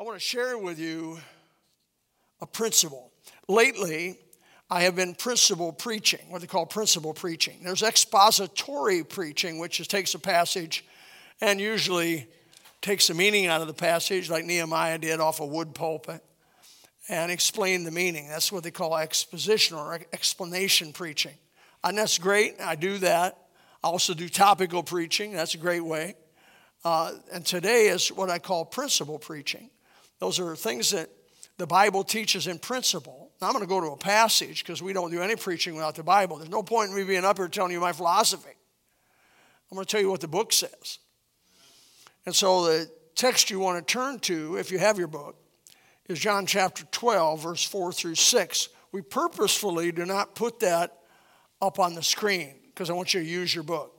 I want to share with you a principle. Lately, I have been principle preaching, what they call principle preaching. There's expository preaching, which just takes a passage and usually takes the meaning out of the passage, like Nehemiah did off a wood pulpit, and explain the meaning. That's what they call exposition or explanation preaching. And that's great. I do that. I also do topical preaching. That's a great way. Uh, and today is what I call principle preaching. Those are things that the Bible teaches in principle. Now, I'm going to go to a passage because we don't do any preaching without the Bible. There's no point in me being up here telling you my philosophy. I'm going to tell you what the book says. And so, the text you want to turn to, if you have your book, is John chapter 12, verse 4 through 6. We purposefully do not put that up on the screen because I want you to use your book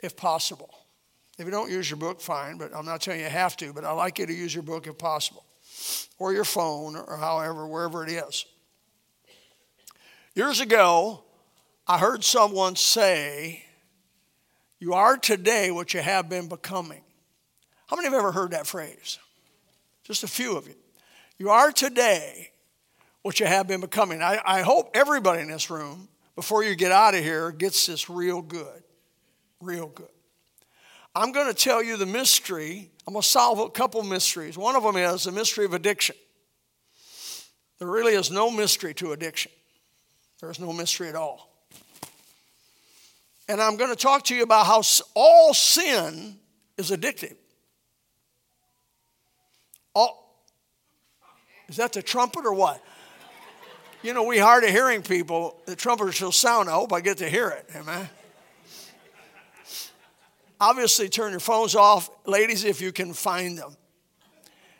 if possible. If you don't use your book, fine, but I'm not telling you you have to, but I like you to use your book if possible, or your phone, or however, wherever it is. Years ago, I heard someone say, You are today what you have been becoming. How many have ever heard that phrase? Just a few of you. You are today what you have been becoming. I, I hope everybody in this room, before you get out of here, gets this real good. Real good. I'm going to tell you the mystery. I'm going to solve a couple mysteries. One of them is the mystery of addiction. There really is no mystery to addiction, there's no mystery at all. And I'm going to talk to you about how all sin is addictive. All, is that the trumpet or what? You know, we hard of hearing people, the trumpet shall sound. I hope I get to hear it. Amen obviously turn your phones off, ladies, if you can find them.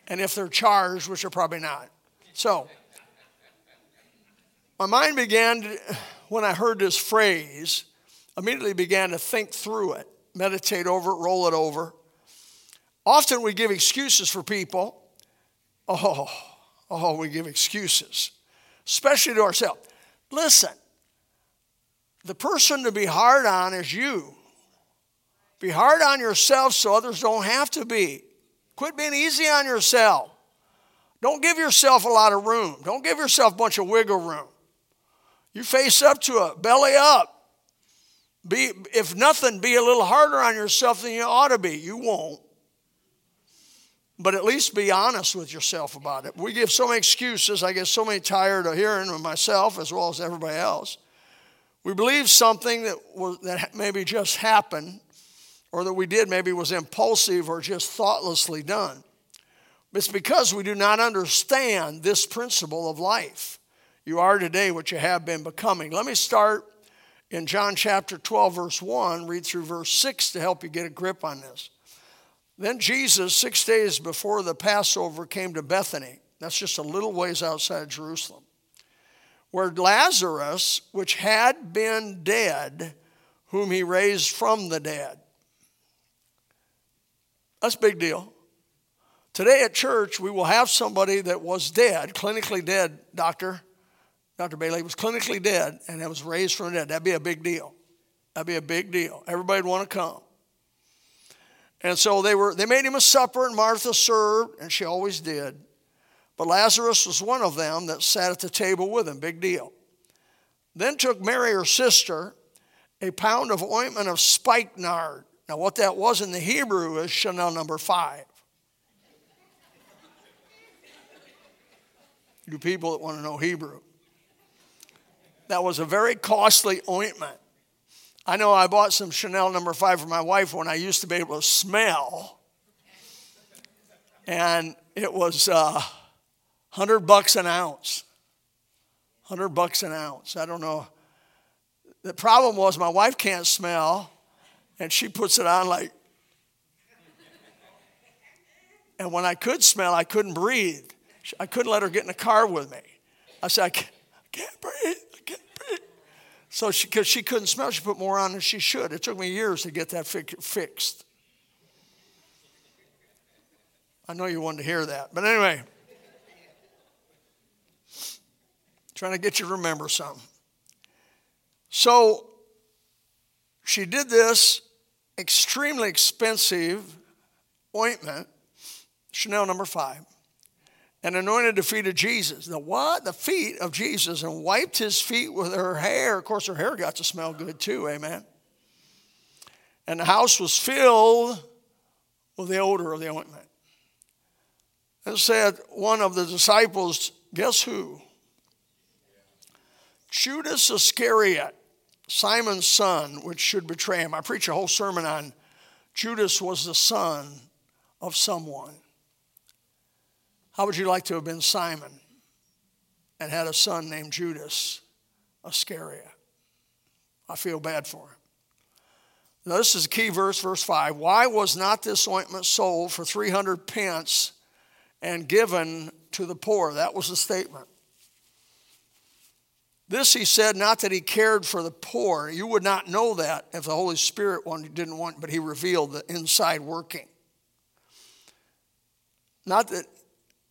And if they're charged, which are probably not. So, my mind began, to, when I heard this phrase, immediately began to think through it, meditate over it, roll it over. Often we give excuses for people. Oh, oh, we give excuses, especially to ourselves. Listen, the person to be hard on is you. Be hard on yourself so others don't have to be. Quit being easy on yourself. Don't give yourself a lot of room. Don't give yourself a bunch of wiggle room. You face up to it, belly up. Be, if nothing, be a little harder on yourself than you ought to be. You won't. But at least be honest with yourself about it. We give so many excuses. I get so many tired of hearing of myself as well as everybody else. We believe something that, was, that maybe just happened or that we did maybe was impulsive or just thoughtlessly done. It's because we do not understand this principle of life. You are today what you have been becoming. Let me start in John chapter 12, verse 1, read through verse 6 to help you get a grip on this. Then Jesus, six days before the Passover, came to Bethany. That's just a little ways outside Jerusalem, where Lazarus, which had been dead, whom he raised from the dead. That's a big deal. Today at church, we will have somebody that was dead, clinically dead, doctor. Dr. Bailey was clinically dead and was raised from the dead. That'd be a big deal. That'd be a big deal. Everybody'd want to come. And so they were they made him a supper and Martha served, and she always did. But Lazarus was one of them that sat at the table with him. Big deal. Then took Mary, her sister, a pound of ointment of spikenard now, what that was in the Hebrew is Chanel number five. you people that want to know Hebrew. That was a very costly ointment. I know I bought some Chanel number five for my wife when I used to be able to smell. And it was uh, 100 bucks an ounce. 100 bucks an ounce. I don't know. The problem was my wife can't smell and she puts it on like. And when I could smell, I couldn't breathe. I couldn't let her get in the car with me. I said, I can't, I can't breathe. I can't breathe. So, because she, she, couldn't smell, she put more on than she should. It took me years to get that fi- fixed. I know you wanted to hear that. But anyway, trying to get you to remember something. So she did this extremely expensive ointment. Chanel number five, and anointed the feet of Jesus. The what? The feet of Jesus, and wiped his feet with her hair. Of course, her hair got to smell good too, amen. And the house was filled with the odor of the ointment. It said one of the disciples, guess who? Judas Iscariot, Simon's son, which should betray him. I preach a whole sermon on Judas was the son of someone. How would you like to have been Simon and had a son named Judas Iscariot? I feel bad for him. Now, this is a key verse, verse 5. Why was not this ointment sold for 300 pence and given to the poor? That was the statement. This he said, not that he cared for the poor. You would not know that if the Holy Spirit didn't want, but he revealed the inside working. Not that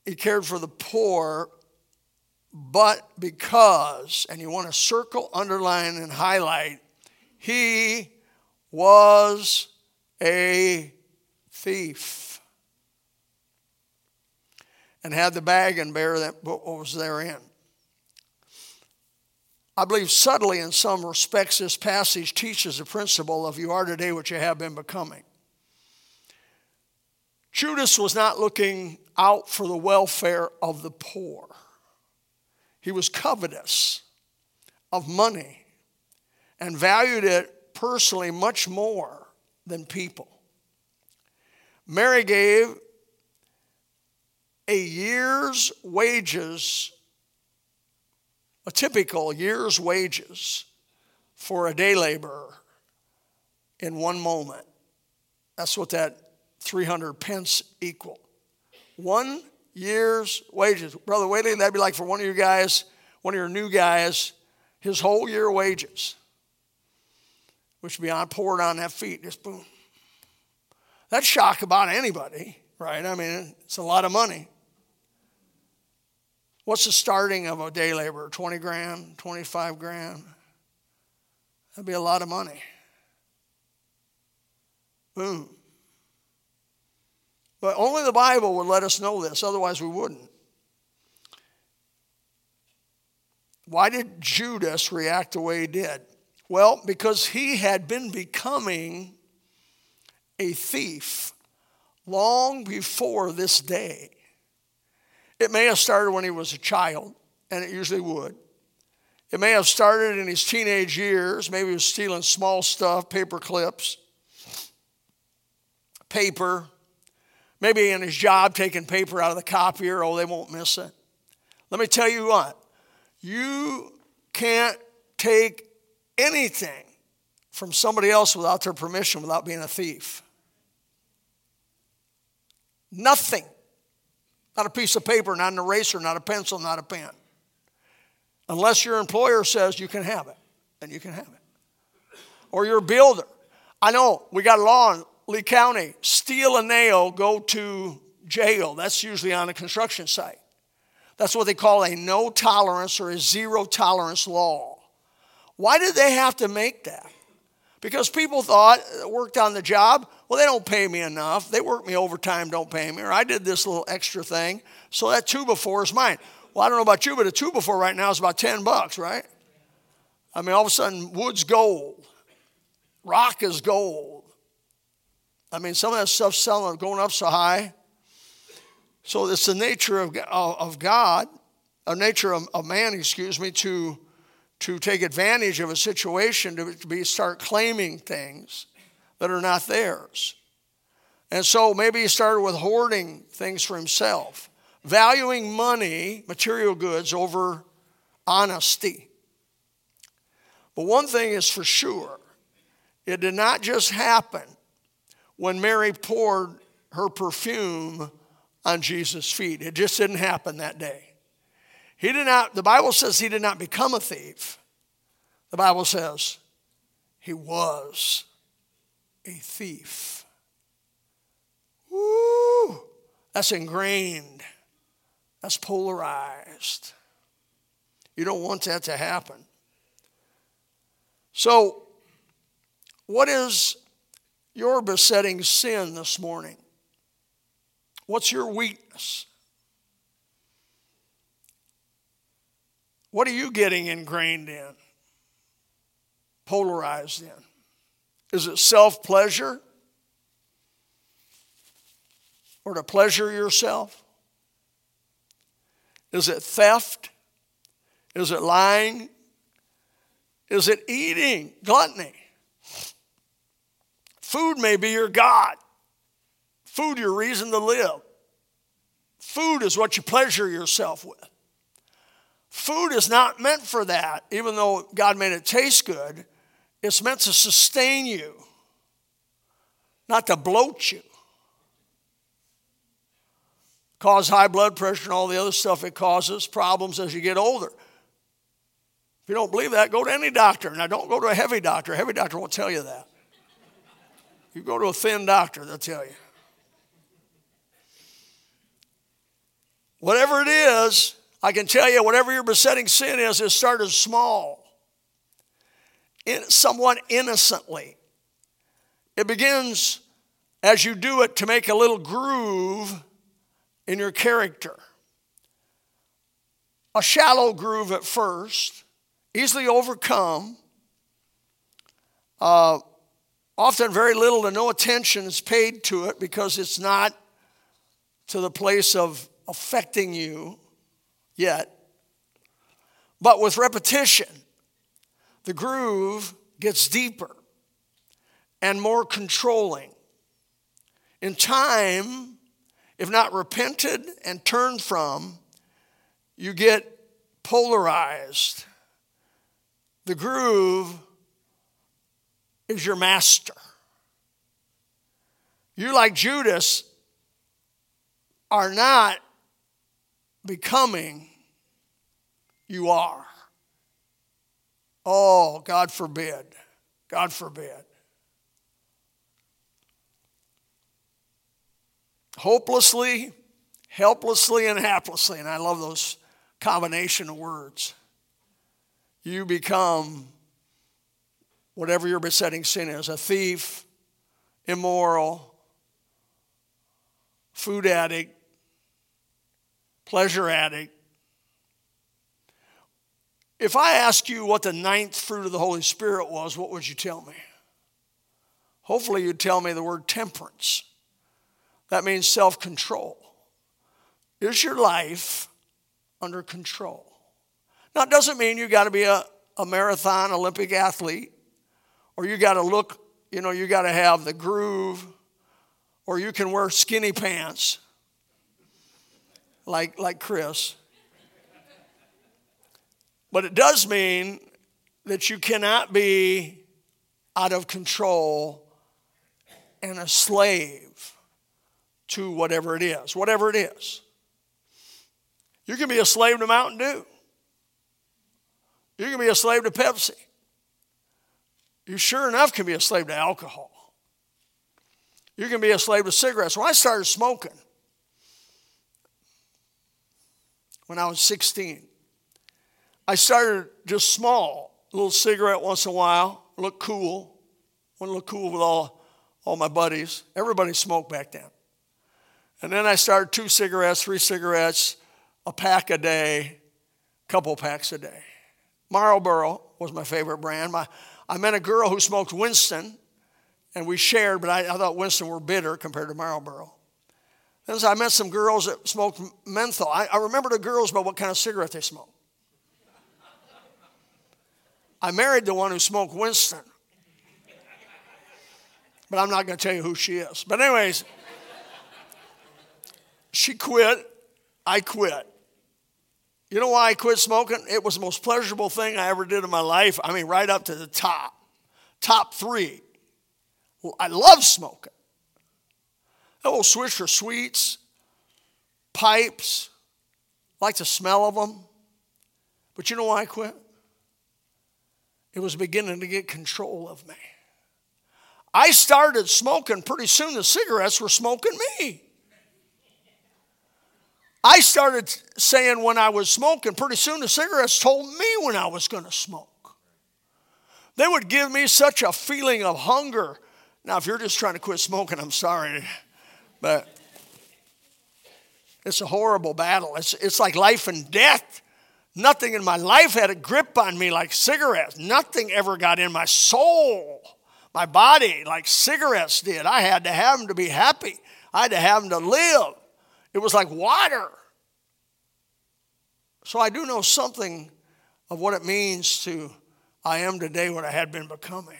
he cared for the poor, but because, and you want to circle, underline, and highlight, he was a thief and had the bag and bear that what was therein. I believe subtly in some respects this passage teaches the principle of you are today what you have been becoming. Judas was not looking out for the welfare of the poor. He was covetous of money and valued it personally much more than people. Mary gave a year's wages, a typical year's wages for a day laborer in one moment. That's what that 300 pence equal. One year's wages. Brother Whaley, that'd be like for one of you guys, one of your new guys, his whole year wages which be on poured on that feet, just boom. That's shock about anybody, right? I mean, it's a lot of money. What's the starting of a day laborer? 20 grand, 25 grand? That'd be a lot of money. Boom. But only the Bible would let us know this, otherwise, we wouldn't. Why did Judas react the way he did? Well, because he had been becoming a thief long before this day. It may have started when he was a child, and it usually would. It may have started in his teenage years. Maybe he was stealing small stuff, paper clips, paper. Maybe in his job, taking paper out of the copier. Oh, they won't miss it. Let me tell you what you can't take anything from somebody else without their permission, without being a thief. Nothing. Not a piece of paper, not an eraser, not a pencil, not a pen. Unless your employer says you can have it, then you can have it. Or your builder. I know we got a law in Lee County steal a nail, go to jail. That's usually on a construction site. That's what they call a no tolerance or a zero tolerance law. Why did they have to make that? Because people thought, uh, worked on the job, well, they don't pay me enough. They work me overtime, don't pay me. Or I did this little extra thing, so that two by four is mine. Well, I don't know about you, but a two by four right now is about 10 bucks, right? I mean, all of a sudden, wood's gold, rock is gold. I mean, some of that stuff's selling, going up so high. So it's the nature of, of God, a nature of, of man, excuse me, to to take advantage of a situation to be start claiming things that are not theirs. And so maybe he started with hoarding things for himself, valuing money, material goods, over honesty. But one thing is for sure it did not just happen when Mary poured her perfume on Jesus' feet. It just didn't happen that day. He did not, the Bible says he did not become a thief. The Bible says he was a thief. Woo! That's ingrained. That's polarized. You don't want that to happen. So, what is your besetting sin this morning? What's your weakness? What are you getting ingrained in? Polarized in? Is it self pleasure? Or to pleasure yourself? Is it theft? Is it lying? Is it eating? Gluttony. Food may be your God. Food, your reason to live. Food is what you pleasure yourself with. Food is not meant for that, even though God made it taste good. It's meant to sustain you, not to bloat you. Cause high blood pressure and all the other stuff it causes, problems as you get older. If you don't believe that, go to any doctor. Now, don't go to a heavy doctor. A heavy doctor won't tell you that. You go to a thin doctor, they'll tell you. Whatever it is, I can tell you, whatever your besetting sin is, it started small, somewhat innocently. It begins as you do it to make a little groove in your character. A shallow groove at first, easily overcome. Uh, often, very little to no attention is paid to it because it's not to the place of affecting you yet. But with repetition, the groove gets deeper and more controlling. In time, if not repented and turned from, you get polarized. The groove is your master. You, like Judas, are not becoming, you are. Oh, God forbid. God forbid. Hopelessly, helplessly, and haplessly. And I love those combination of words. You become whatever your besetting sin is a thief, immoral, food addict, pleasure addict. If I ask you what the ninth fruit of the Holy Spirit was, what would you tell me? Hopefully, you'd tell me the word temperance. That means self control. Is your life under control? Now, it doesn't mean you got to be a, a marathon Olympic athlete or you got to look, you know, you got to have the groove or you can wear skinny pants like, like Chris. But it does mean that you cannot be out of control and a slave to whatever it is, whatever it is. You can be a slave to Mountain Dew. You can be a slave to Pepsi. You sure enough can be a slave to alcohol. You can be a slave to cigarettes. When I started smoking, when I was 16. I started just small, a little cigarette once in a while, look cool. Want to look cool with all, all my buddies. Everybody smoked back then. And then I started two cigarettes, three cigarettes, a pack a day, couple packs a day. Marlboro was my favorite brand. My, I met a girl who smoked Winston, and we shared, but I, I thought Winston were bitter compared to Marlboro. Then I met some girls that smoked menthol. I, I remember the girls by what kind of cigarette they smoked. I married the one who smoked Winston. But I'm not going to tell you who she is. But, anyways, she quit. I quit. You know why I quit smoking? It was the most pleasurable thing I ever did in my life. I mean, right up to the top. Top three. I love smoking. Little Swisher sweets, pipes, like the smell of them. But you know why I quit? It was beginning to get control of me. I started smoking pretty soon, the cigarettes were smoking me. I started saying when I was smoking, pretty soon the cigarettes told me when I was going to smoke. They would give me such a feeling of hunger. Now, if you're just trying to quit smoking, I'm sorry. But It's a horrible battle. It's, it's like life and death. Nothing in my life had a grip on me like cigarettes. Nothing ever got in my soul, my body, like cigarettes did. I had to have them to be happy, I had to have them to live. It was like water. So I do know something of what it means to I am today what I had been becoming.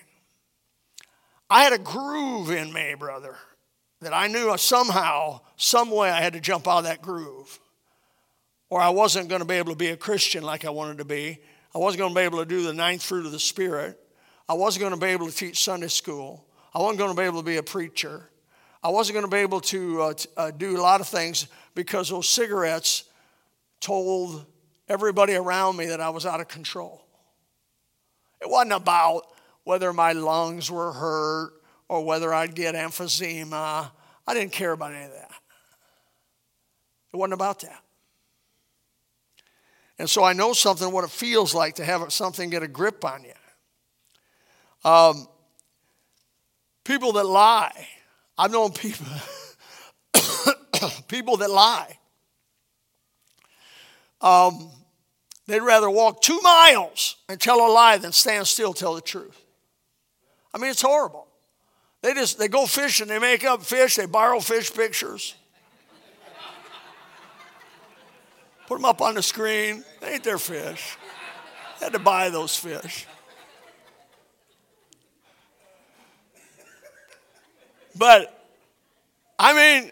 I had a groove in me, brother, that I knew somehow, some way I had to jump out of that groove. Or I wasn't going to be able to be a Christian like I wanted to be. I wasn't going to be able to do the ninth fruit of the Spirit. I wasn't going to be able to teach Sunday school. I wasn't going to be able to be a preacher. I wasn't going to be able to uh, t- uh, do a lot of things because those cigarettes told everybody around me that I was out of control. It wasn't about whether my lungs were hurt or whether I'd get emphysema. I didn't care about any of that. It wasn't about that. And so I know something what it feels like to have something get a grip on you. Um, people that lie. I've known people, people that lie. Um, they'd rather walk two miles and tell a lie than stand still tell the truth. I mean, it's horrible. They just they go fishing, they make up fish, they borrow fish pictures. Put them up on the screen. They ain't their fish. They had to buy those fish. But, I mean,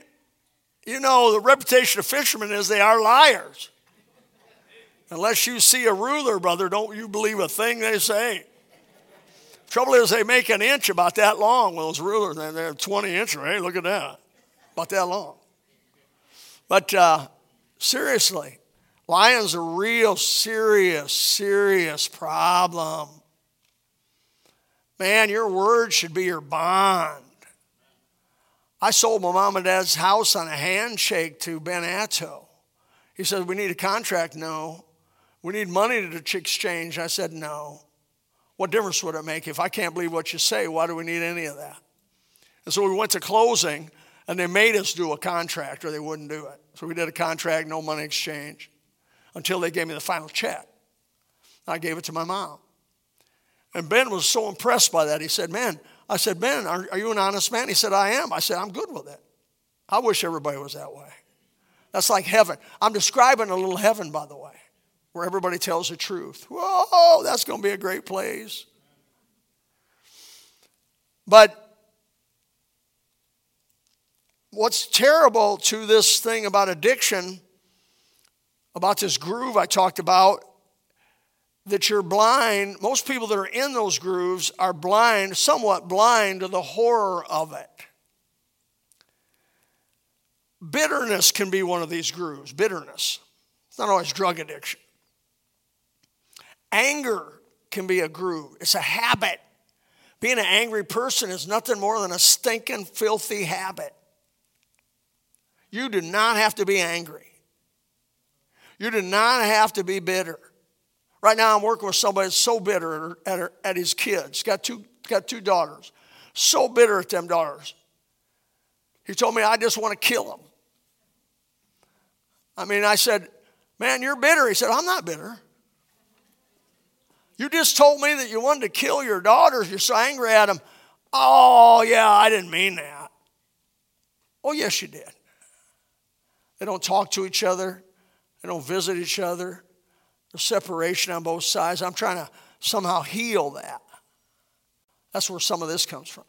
you know, the reputation of fishermen is they are liars. Unless you see a ruler, brother, don't you believe a thing they say. Trouble is, they make an inch about that long with those rulers, they're 20 inches. Hey, look at that. About that long. But uh, seriously, Lying's a real serious, serious problem. Man, your word should be your bond. I sold my mom and dad's house on a handshake to Ben Atto. He said, We need a contract. No. We need money to exchange. I said, No. What difference would it make? If I can't believe what you say, why do we need any of that? And so we went to closing, and they made us do a contract or they wouldn't do it. So we did a contract, no money exchange until they gave me the final check. I gave it to my mom. And Ben was so impressed by that. He said, Man, I said, Ben, are, are you an honest man? He said, I am. I said, I'm good with it. I wish everybody was that way. That's like heaven. I'm describing a little heaven, by the way, where everybody tells the truth. Whoa, that's going to be a great place. But what's terrible to this thing about addiction about this groove I talked about that you're blind. Most people that are in those grooves are blind, somewhat blind to the horror of it. Bitterness can be one of these grooves. Bitterness. It's not always drug addiction. Anger can be a groove, it's a habit. Being an angry person is nothing more than a stinking, filthy habit. You do not have to be angry. You do not have to be bitter. Right now, I'm working with somebody that's so bitter at, her, at his kids. Got two, got two daughters. So bitter at them daughters. He told me, I just want to kill them. I mean, I said, Man, you're bitter. He said, I'm not bitter. You just told me that you wanted to kill your daughters. You're so angry at them. Oh, yeah, I didn't mean that. Oh, yes, you did. They don't talk to each other. They don't visit each other. There's separation on both sides. I'm trying to somehow heal that. That's where some of this comes from.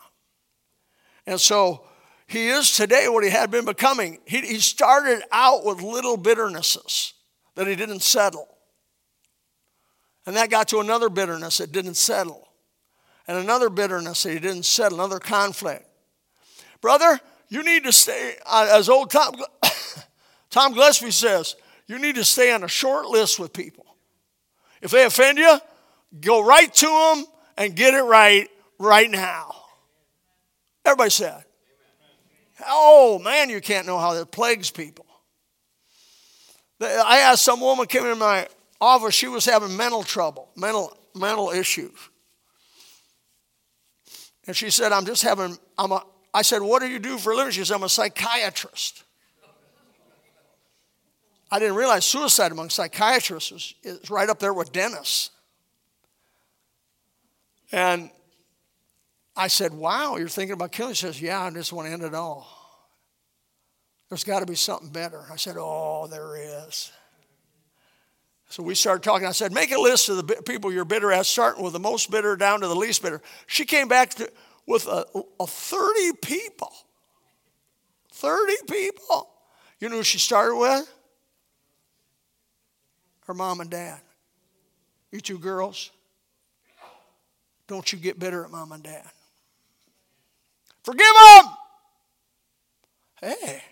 And so he is today what he had been becoming. He, he started out with little bitternesses that he didn't settle. And that got to another bitterness that didn't settle. And another bitterness that didn't settle, another conflict. Brother, you need to stay, as old Tom, Tom Gillespie says, you need to stay on a short list with people. If they offend you, go right to them and get it right right now. Everybody said. Oh man, you can't know how that plagues people. I asked some woman came in my office, she was having mental trouble, mental mental issues. And she said, I'm just having, I'm a, I said, what do you do for a living? She said, I'm a psychiatrist. I didn't realize suicide among psychiatrists was, is right up there with dentists. And I said, Wow, you're thinking about killing? He says, Yeah, I just want to end it all. There's got to be something better. I said, Oh, there is. So we started talking. I said, Make a list of the people you're bitter at, starting with the most bitter down to the least bitter. She came back to, with a, a 30 people. 30 people. You know who she started with? Her mom and dad. You two girls, don't you get bitter at mom and dad. Forgive them. Hey,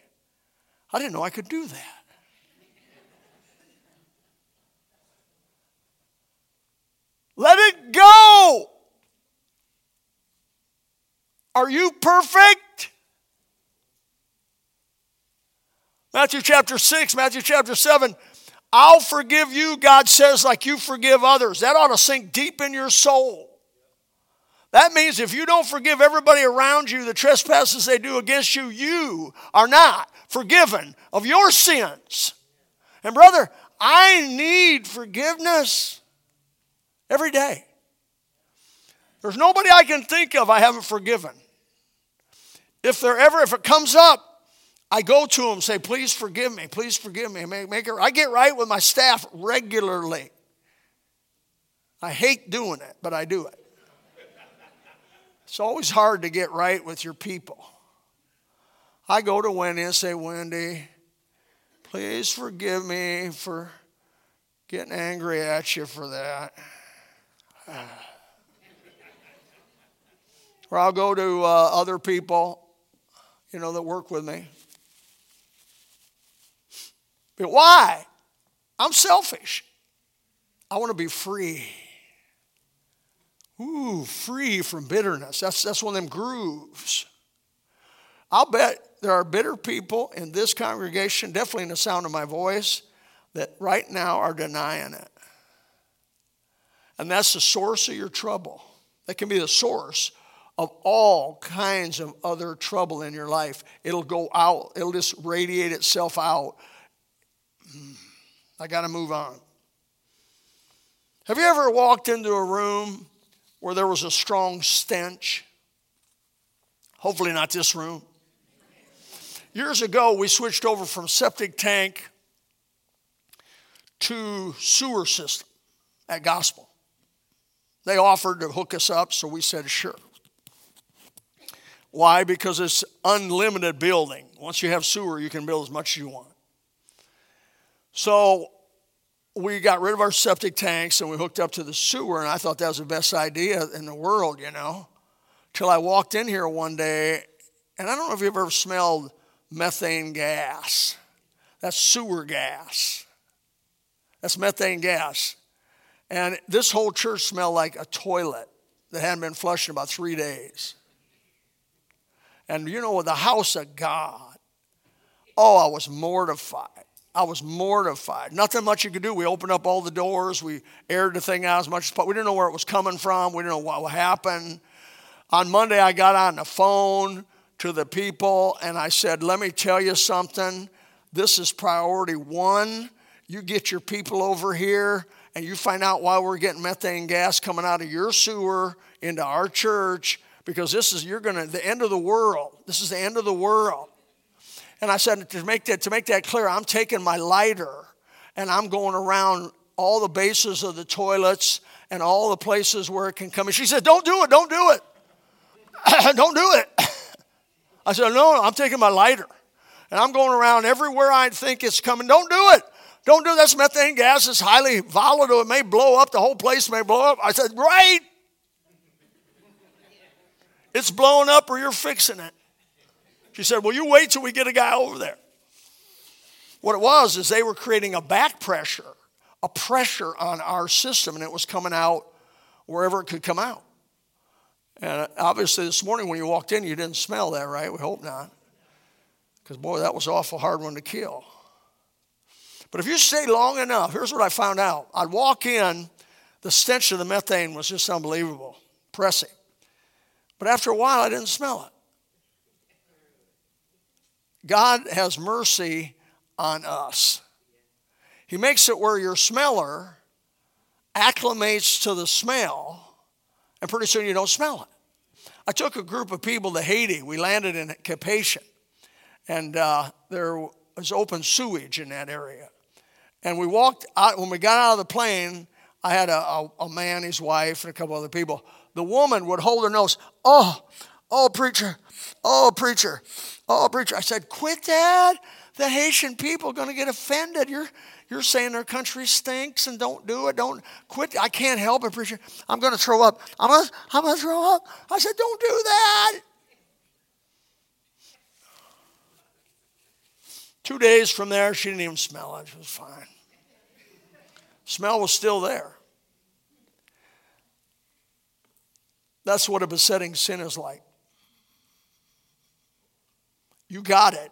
I didn't know I could do that. Let it go. Are you perfect? Matthew chapter 6, Matthew chapter 7. I'll forgive you, God says, like you forgive others. That ought to sink deep in your soul. That means if you don't forgive everybody around you the trespasses they do against you, you are not forgiven of your sins. And brother, I need forgiveness every day. There's nobody I can think of I haven't forgiven. If there ever, if it comes up, I go to them, say, please forgive me, please forgive me. Make, make it, I get right with my staff regularly. I hate doing it, but I do it. It's always hard to get right with your people. I go to Wendy and say, Wendy, please forgive me for getting angry at you for that. Or I'll go to uh, other people, you know, that work with me. But why? I'm selfish. I want to be free. Ooh, free from bitterness. That's, that's one of them grooves. I'll bet there are bitter people in this congregation, definitely in the sound of my voice, that right now are denying it. And that's the source of your trouble. That can be the source of all kinds of other trouble in your life. It'll go out, it'll just radiate itself out. I got to move on. Have you ever walked into a room where there was a strong stench. Hopefully, not this room. Years ago, we switched over from septic tank to sewer system at Gospel. They offered to hook us up, so we said sure. Why? Because it's unlimited building. Once you have sewer, you can build as much as you want. So we got rid of our septic tanks and we hooked up to the sewer, and I thought that was the best idea in the world, you know. Till I walked in here one day, and I don't know if you've ever smelled methane gas. That's sewer gas. That's methane gas. And this whole church smelled like a toilet that hadn't been flushed in about three days. And you know, the house of God, oh, I was mortified. I was mortified. Nothing much you could do. We opened up all the doors. We aired the thing out as much as possible. We didn't know where it was coming from. We didn't know what would happen. On Monday, I got on the phone to the people and I said, Let me tell you something. This is priority one. You get your people over here and you find out why we're getting methane gas coming out of your sewer into our church because this is, you're going to, the end of the world. This is the end of the world. And I said, to make that, to make that clear, I'm taking my lighter and I'm going around all the bases of the toilets and all the places where it can come. And she said, Don't do it, don't do it. don't do it. I said, No, no, I'm taking my lighter. And I'm going around everywhere I think it's coming. Don't do it. Don't do this methane gas. It's highly volatile. It may blow up. The whole place may blow up. I said, Right. It's blowing up or you're fixing it. She said, Well, you wait till we get a guy over there. What it was is they were creating a back pressure, a pressure on our system, and it was coming out wherever it could come out. And obviously, this morning when you walked in, you didn't smell that, right? We hope not. Because, boy, that was awful hard one to kill. But if you stay long enough, here's what I found out I'd walk in, the stench of the methane was just unbelievable, pressing. But after a while, I didn't smell it. God has mercy on us. He makes it where your smeller acclimates to the smell, and pretty soon you don't smell it. I took a group of people to Haiti. We landed in Cap-Haïtien, and uh, there was open sewage in that area. And we walked out, when we got out of the plane, I had a, a, a man, his wife, and a couple other people. The woman would hold her nose, oh, oh, preacher, oh, preacher, oh, preacher. I said, quit that. The Haitian people are going to get offended. You're, you're saying their country stinks and don't do it. Don't quit. I can't help it, preacher. I'm going to throw up. I'm going to, I'm going to throw up. I said, don't do that. Two days from there, she didn't even smell it. She was fine. Smell was still there. That's what a besetting sin is like. You got it,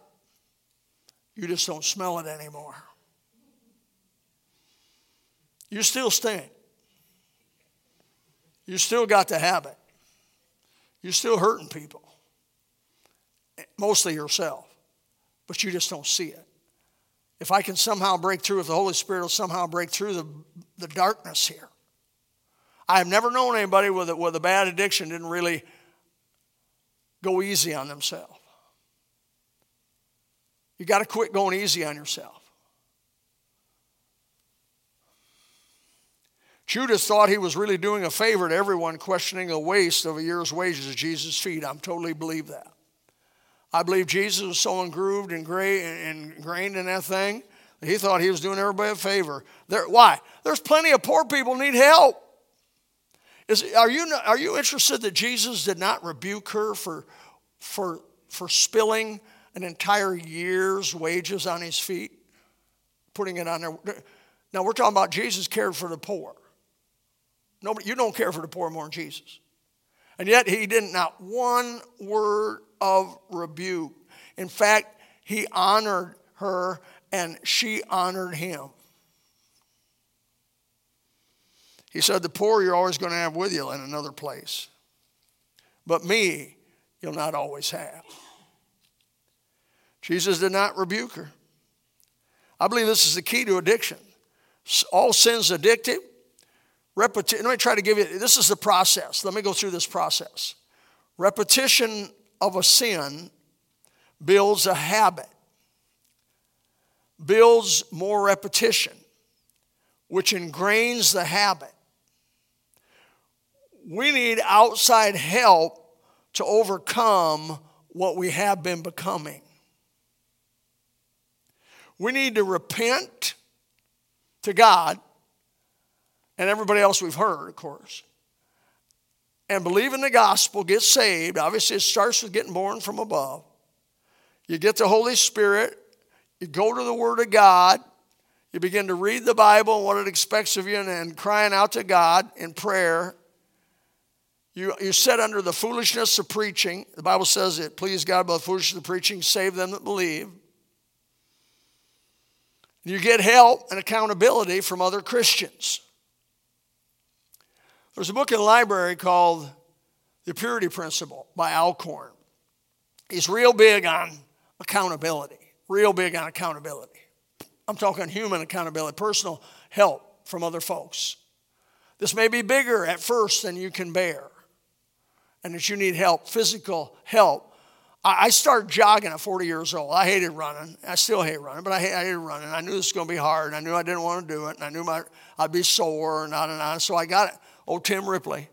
you just don't smell it anymore. You still stink. You still got the habit. You're still hurting people, mostly yourself, but you just don't see it. If I can somehow break through, if the Holy Spirit will somehow break through the, the darkness here, I have never known anybody with a, with a bad addiction didn't really go easy on themselves. You got to quit going easy on yourself. Judas thought he was really doing a favor to everyone, questioning the waste of a year's wages at Jesus' feet. I'm totally believe that. I believe Jesus was so engrooved and ingrained in that thing that he thought he was doing everybody a favor. There, why? There's plenty of poor people need help. Is, are, you, are you interested that Jesus did not rebuke her for, for, for spilling an entire year's wages on his feet? Putting it on there. Now, we're talking about Jesus cared for the poor. Nobody, you don't care for the poor more than Jesus. And yet, he didn't, not one word of rebuke. In fact, he honored her and she honored him. He said, The poor you're always going to have with you in another place. But me, you'll not always have. Jesus did not rebuke her. I believe this is the key to addiction. All sin's addictive. Repetition. Let me try to give you this is the process. Let me go through this process. Repetition of a sin builds a habit, builds more repetition, which ingrains the habit we need outside help to overcome what we have been becoming. We need to repent to God and everybody else we've heard, of course, and believe in the gospel, get saved. Obviously, it starts with getting born from above. You get the Holy Spirit, you go to the Word of God, you begin to read the Bible and what it expects of you, and, and crying out to God in prayer you, you set under the foolishness of preaching. The Bible says it please God by the foolishness of preaching, save them that believe. You get help and accountability from other Christians. There's a book in the library called The Purity Principle by Alcorn. He's real big on accountability, real big on accountability. I'm talking human accountability, personal help from other folks. This may be bigger at first than you can bear and that you need help, physical help. I started jogging at 40 years old. I hated running. I still hate running, but I hated running. I knew this was going to be hard, and I knew I didn't want to do it, and I knew my, I'd be sore and on and on. So I got Oh, Tim Ripley.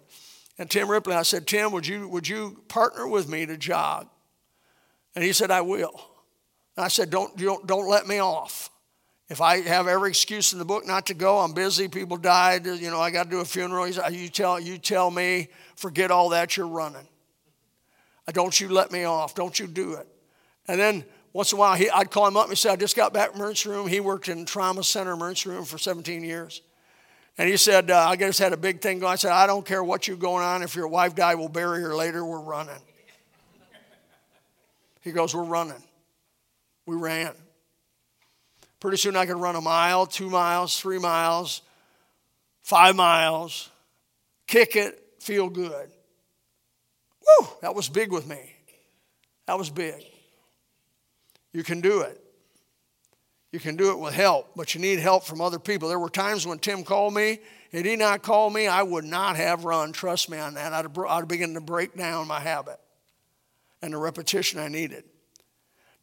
And Tim Ripley, I said, Tim, would you, would you partner with me to jog? And he said, I will. And I said, don't, don't, don't let me off. If I have every excuse in the book not to go, I'm busy, people died, you know, I got to do a funeral. He said, you tell, you tell me, forget all that, you're running. Uh, don't you let me off. Don't you do it. And then once in a while, he, I'd call him up and said, I just got back from emergency room. He worked in trauma center emergency room for 17 years. And he said, uh, I just had a big thing going. I said, I don't care what you're going on. If your wife died, we'll bury her later. We're running. He goes, We're running. We ran. Pretty soon I could run a mile, two miles, three miles, five miles, kick it, feel good. Woo, that was big with me. That was big. You can do it. You can do it with help, but you need help from other people. There were times when Tim called me. Had he not called me, I would not have run. Trust me on that. I'd have, I'd begun to break down my habit and the repetition I needed.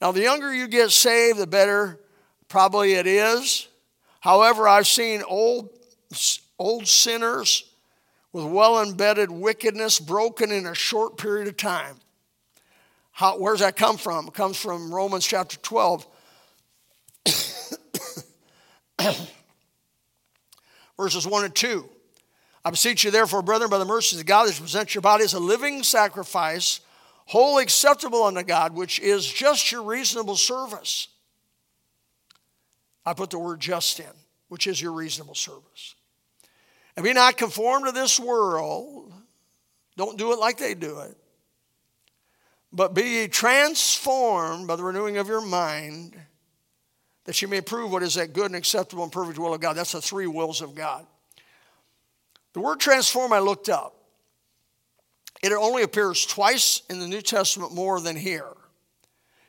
Now, the younger you get saved, the better probably it is. However, I've seen old, old sinners with well embedded wickedness broken in a short period of time. How, where's that come from? It comes from Romans chapter 12. Verses 1 and 2. I beseech you, therefore, brethren, by the mercies of God, that you present your body as a living sacrifice, holy acceptable unto God, which is just your reasonable service. I put the word just in, which is your reasonable service. And be not conformed to this world. Don't do it like they do it. But be ye transformed by the renewing of your mind, that you may prove what is that good and acceptable and perfect will of God. That's the three wills of God. The word transform I looked up. It only appears twice in the New Testament more than here.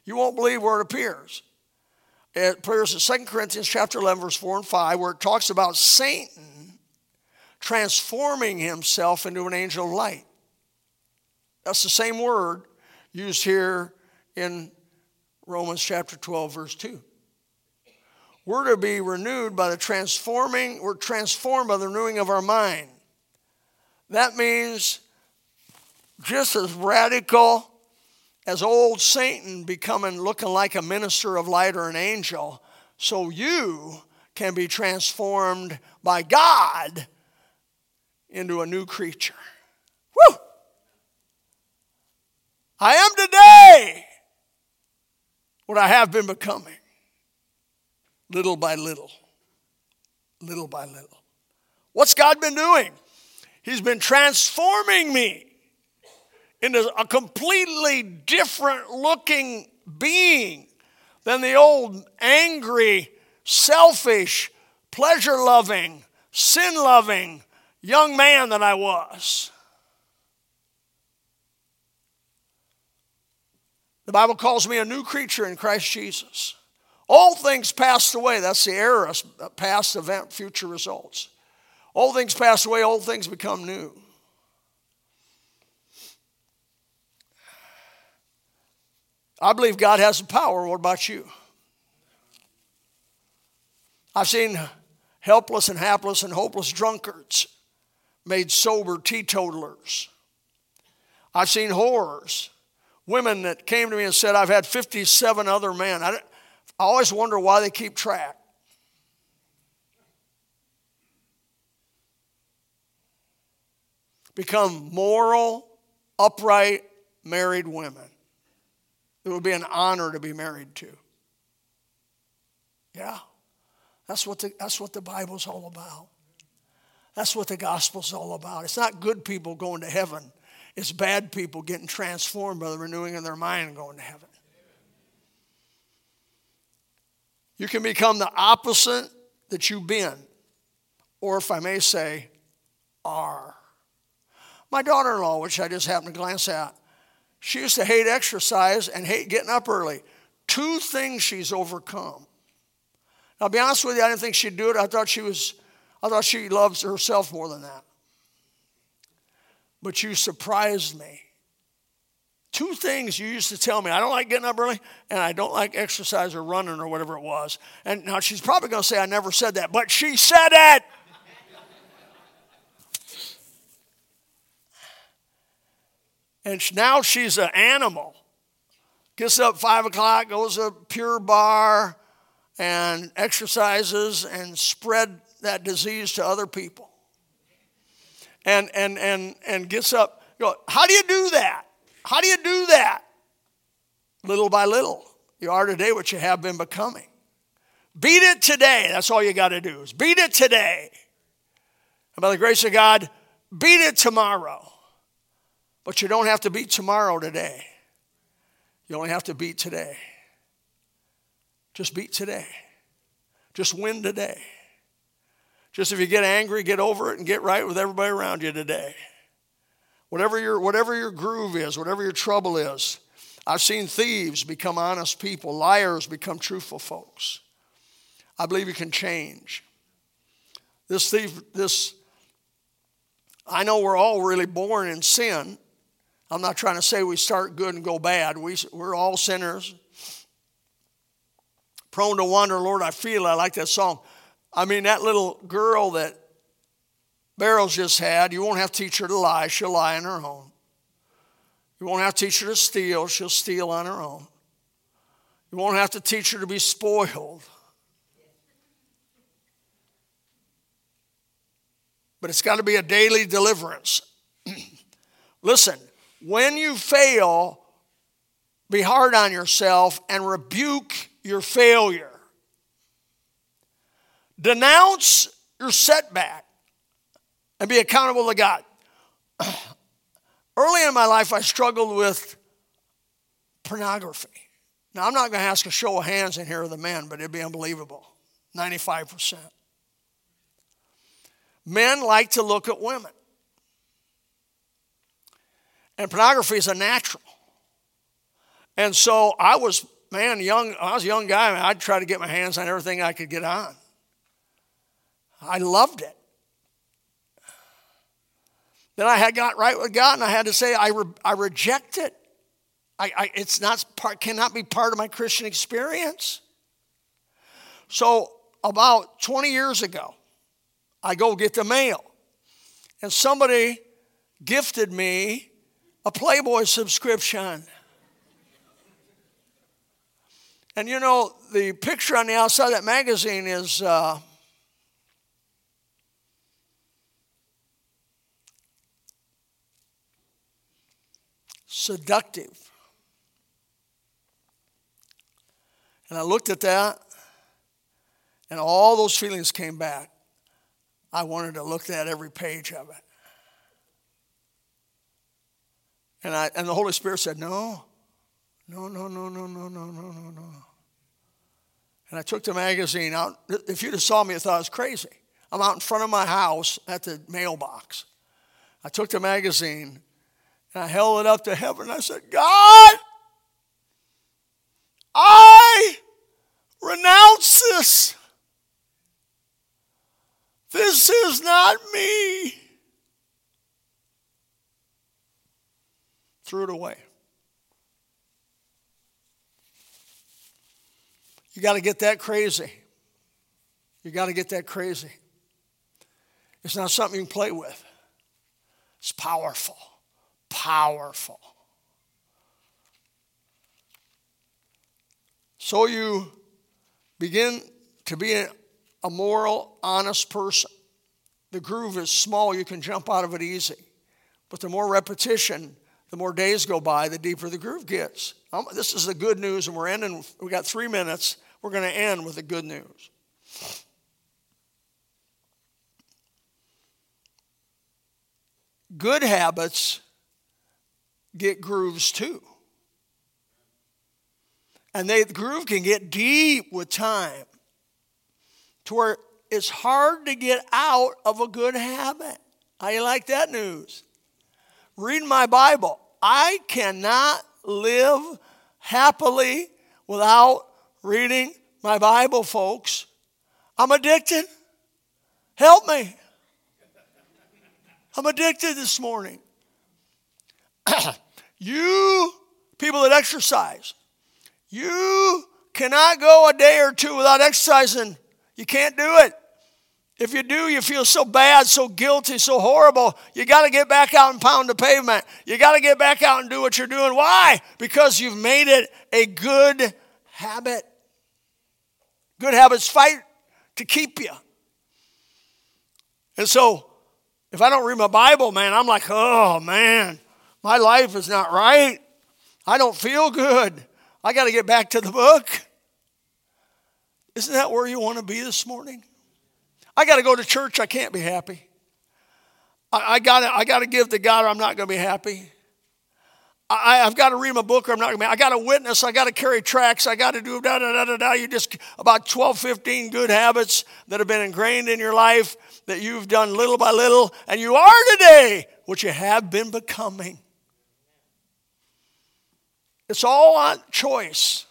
You won't believe where it appears. It appears in 2 Corinthians chapter 11, verse 4 and 5, where it talks about Satan transforming himself into an angel of light. That's the same word used here in Romans chapter 12, verse 2. We're to be renewed by the transforming, we're transformed by the renewing of our mind. That means just as radical as old Satan becoming looking like a minister of light or an angel, so you can be transformed by God into a new creature. Woo! I am today what I have been becoming, little by little, little by little. What's God been doing? He's been transforming me into a completely different looking being than the old angry, selfish, pleasure loving, sin loving young man that I was. The Bible calls me a new creature in Christ Jesus. All things passed away. That's the era, uh, past event, future results. All things pass away, all things become new. I believe God has the power. What about you? I've seen helpless and hapless and hopeless drunkards made sober teetotalers. I've seen horrors. Women that came to me and said, I've had 57 other men. I, I always wonder why they keep track. Become moral, upright, married women. It would be an honor to be married to. Yeah. That's what the, that's what the Bible's all about. That's what the gospel's all about. It's not good people going to heaven, it's bad people getting transformed by the renewing of their mind and going to heaven. You can become the opposite that you've been, or if I may say, are. My daughter in law, which I just happened to glance at, she used to hate exercise and hate getting up early. Two things she's overcome. Now, I'll be honest with you, I didn't think she'd do it. I thought she was, I thought she loves herself more than that. But you surprised me. Two things you used to tell me I don't like getting up early and I don't like exercise or running or whatever it was. And now she's probably going to say I never said that, but she said it. And now she's an animal. Gets up five o'clock, goes to Pure Barre, and exercises and spread that disease to other people. And and and and gets up. You go, how do you do that? How do you do that? Little by little. You are today what you have been becoming. Beat it today. That's all you got to do is beat it today. And by the grace of God, beat it tomorrow. But you don't have to beat tomorrow today. You only have to beat today. Just beat today. Just win today. Just if you get angry, get over it and get right with everybody around you today. Whatever your, whatever your groove is, whatever your trouble is. I've seen thieves become honest people, liars become truthful folks. I believe you can change. This thief, this, I know we're all really born in sin. I'm not trying to say we start good and go bad. We, we're all sinners. Prone to wander, Lord, I feel. I like that song. I mean, that little girl that Barrows just had, you won't have to teach her to lie. She'll lie on her own. You won't have to teach her to steal. She'll steal on her own. You won't have to teach her to be spoiled. But it's got to be a daily deliverance. Listen, when you fail, be hard on yourself and rebuke your failure. Denounce your setback and be accountable to God. Early in my life, I struggled with pornography. Now, I'm not going to ask a show of hands in here of the men, but it'd be unbelievable 95%. Men like to look at women. And pornography is a natural. And so I was, man, young, I was a young guy, I'd try to get my hands on everything I could get on. I loved it. Then I had got right with God, and I had to say, I, re- I reject it. I, I, it's not part, cannot be part of my Christian experience. So about 20 years ago, I go get the mail, and somebody gifted me a Playboy subscription. And you know, the picture on the outside of that magazine is uh, seductive. And I looked at that, and all those feelings came back. I wanted to look at every page of it. And, I, and the Holy Spirit said, No, no, no, no, no, no, no, no, no, no. And I took the magazine out. If you'd have saw me, I thought I was crazy. I'm out in front of my house at the mailbox. I took the magazine and I held it up to heaven. I said, God, I renounce this. This is not me. Threw it away. You got to get that crazy. You got to get that crazy. It's not something you can play with, it's powerful powerful. So you begin to be a moral, honest person. The groove is small, you can jump out of it easy. But the more repetition, the more days go by, the deeper the groove gets. Um, this is the good news, and we're ending, we got three minutes. We're going to end with the good news. Good habits get grooves too. And they, the groove can get deep with time to where it's hard to get out of a good habit. How you like that news? Read my Bible. I cannot live happily without reading my Bible, folks. I'm addicted. Help me. I'm addicted this morning. You people that exercise, you cannot go a day or two without exercising. You can't do it. If you do, you feel so bad, so guilty, so horrible. You got to get back out and pound the pavement. You got to get back out and do what you're doing. Why? Because you've made it a good habit. Good habits fight to keep you. And so, if I don't read my Bible, man, I'm like, oh, man, my life is not right. I don't feel good. I got to get back to the book. Isn't that where you want to be this morning? I got to go to church. I can't be happy. I, I got I to give to God or I'm not going to be happy. I, have got to read my book or I'm not going to be I got to witness. I got to carry tracts. I got to do da da da da da. You just about 12, 15 good habits that have been ingrained in your life that you've done little by little, and you are today what you have been becoming. It's all on choice.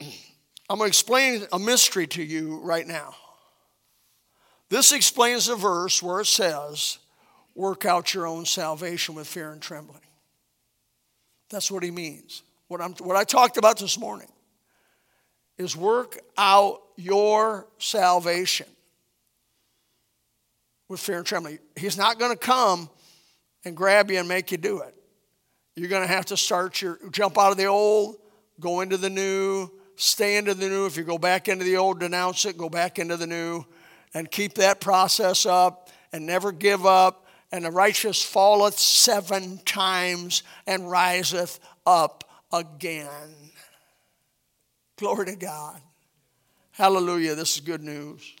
I'm going to explain a mystery to you right now. This explains the verse where it says, Work out your own salvation with fear and trembling. That's what he means. What, I'm, what I talked about this morning is work out your salvation with fear and trembling. He's not going to come and grab you and make you do it. You're going to have to start your jump out of the old, go into the new, stay into the new. If you go back into the old, denounce it, go back into the new, and keep that process up and never give up. And the righteous falleth seven times and riseth up again. Glory to God. Hallelujah. This is good news.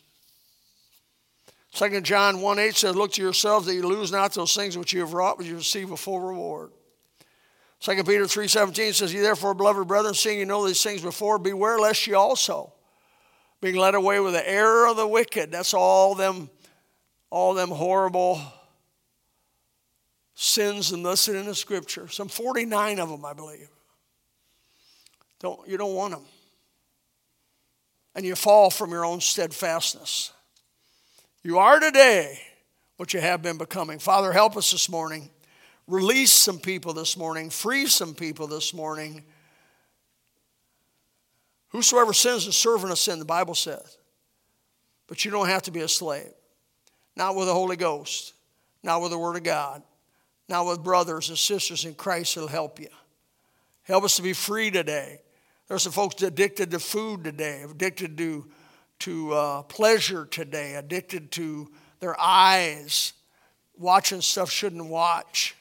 2 John 1 8 says, Look to yourselves that you lose not those things which you have wrought, but you receive a full reward. 2 Peter 3.17 says, Ye therefore, beloved brethren, seeing you know these things before, beware lest ye also, being led away with the error of the wicked. That's all them, all them horrible sins listed in the scripture. Some 49 of them, I believe. Don't, you don't want them. And you fall from your own steadfastness. You are today what you have been becoming. Father, help us this morning release some people this morning, free some people this morning. Whosoever sins is servant of sin, the Bible says. But you don't have to be a slave. Not with the Holy Ghost, not with the Word of God, not with brothers and sisters in Christ that'll help you. Help us to be free today. There's some folks addicted to food today, addicted to, to uh, pleasure today, addicted to their eyes, watching stuff shouldn't watch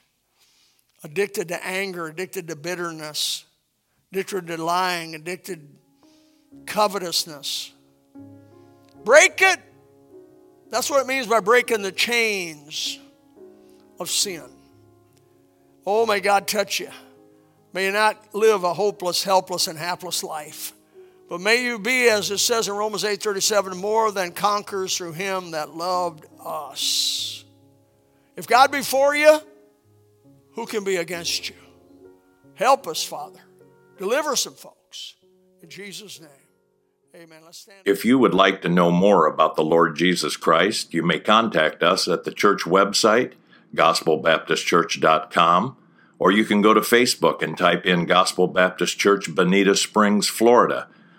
addicted to anger, addicted to bitterness, addicted to lying, addicted covetousness. Break it. That's what it means by breaking the chains of sin. Oh, may God touch you. May you not live a hopeless, helpless, and hapless life. But may you be, as it says in Romans 8:37, more than conquerors through him that loved us. If God be for you, who can be against you? Help us, Father. Deliver some folks. In Jesus' name. Amen. Let's stand. If you would like to know more about the Lord Jesus Christ, you may contact us at the church website, gospelbaptistchurch.com, or you can go to Facebook and type in Gospel Baptist Church, Bonita Springs, Florida.